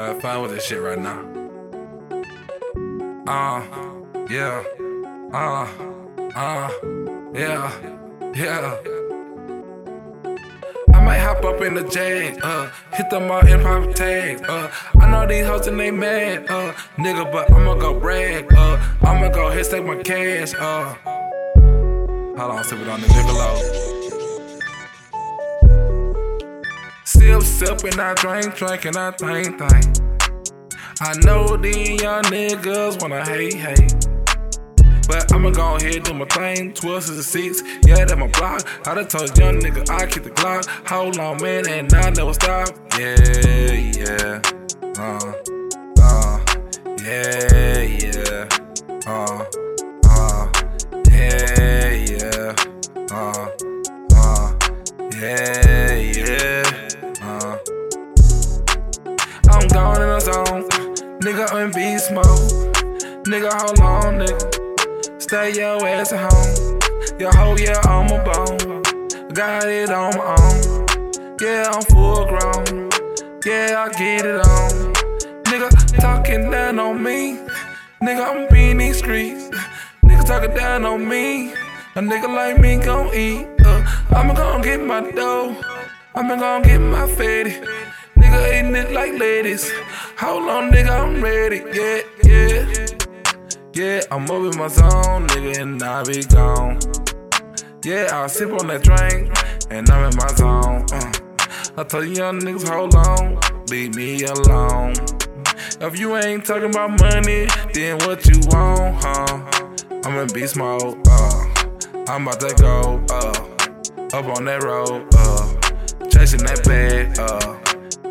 Have fun with this shit right now. Uh, yeah. Uh, uh, yeah, yeah. I might hop up in the jag, uh, hit them all in pop tags, uh. I know these hoes and they mad, uh, nigga, but I'ma go brag, uh. I'ma go hit stack my cash, uh. Hold on, sip it on the Michelob. Sip, sip, and I drink, drink, and I think, think. I know these young niggas wanna hate, hate. But I'ma go ahead do my thing. 12 is a 6, yeah, that my block. I done told young nigga I keep the Glock. Hold on, man, and I never stop. Yeah, yeah. Uh, uh, yeah, yeah. Uh, gone in a zone. Nigga, I'm beast mode. Nigga, hold on, nigga. Stay your ass at home. Your whole year on my bone. Got it on my own. Yeah, I'm full grown. Yeah, I get it on. Nigga, talking down on me. Nigga, I'm being these streets. Nigga, talking down on me. A nigga like me gon' eat. Uh, I'ma gon' get my dough. I'ma gon' get my fatty. It like ladies. How long, nigga, I'm ready. Yeah, yeah. Yeah, I'm up in my zone, nigga, and I be gone. Yeah, I sip on that drink, and I'm in my zone. Uh. I tell you young niggas, hold on, leave me alone. If you ain't talking about money, then what you want, huh? I'm in beast mode, uh. I'm about to go, uh. Up on that road, uh. Chasing that bag, uh.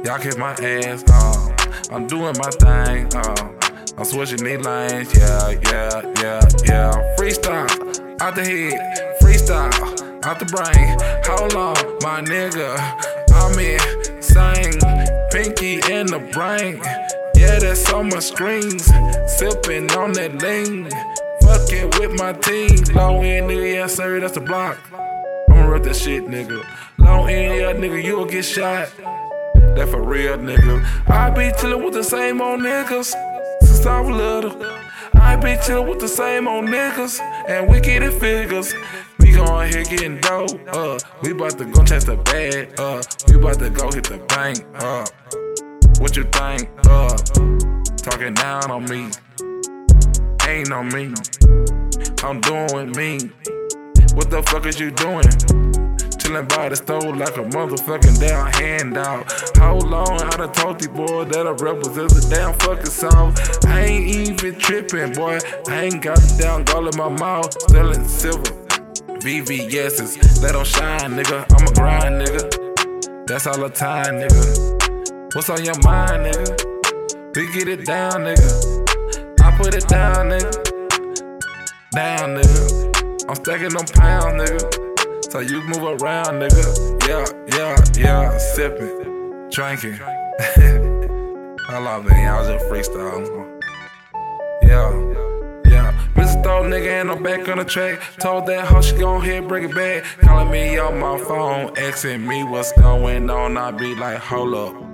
Y'all kiss my ass, uh. I'm doing my thing, uh. I'm switching these lanes, yeah, yeah, yeah, yeah. Freestyle, out the head, freestyle, out the brain. Hold on, my nigga, I'm in, sing, pinky in the brain. Yeah, that's on my screens, sipping on that lean. Fucking with my team, low end nigga, yes sir, that's the block. I'ma rip that shit, nigga. Low end, yeah, nigga, you'll get shot. That for real, nigga. I be chillin' with the same old niggas since I was little. I be chillin' with the same old niggas and we get it figures. We gon' here getting dope, uh. We bout to go chase the bag, uh. We bout to go hit the bank, uh. What you think, uh? Talking down on me, ain't on me. I'm doing me. What the fuck is you doing? Chillin' by the stove like a motherfucking down handout. Hold on, I done told these boys that I represent a damn fucking song. I ain't even trippin', boy. I ain't got the down gall in my mouth. Still in silver. VVS's, let them shine, nigga. I'm a grind, nigga. That's all the time, nigga. What's on your mind, nigga? We get it down, nigga. I put it down, nigga. Down, nigga. I'm stacking them pounds, nigga. So you move around, nigga. Yeah, yeah, yeah. Sipping, drinking. I love it. Y'all just freestyle. Yeah. Yeah, Mr. Throw nigga and I'm back on the track. Told that hoe she gon' hit, bring it back. Calling me on my phone, asking me what's going on. I be like, hold up.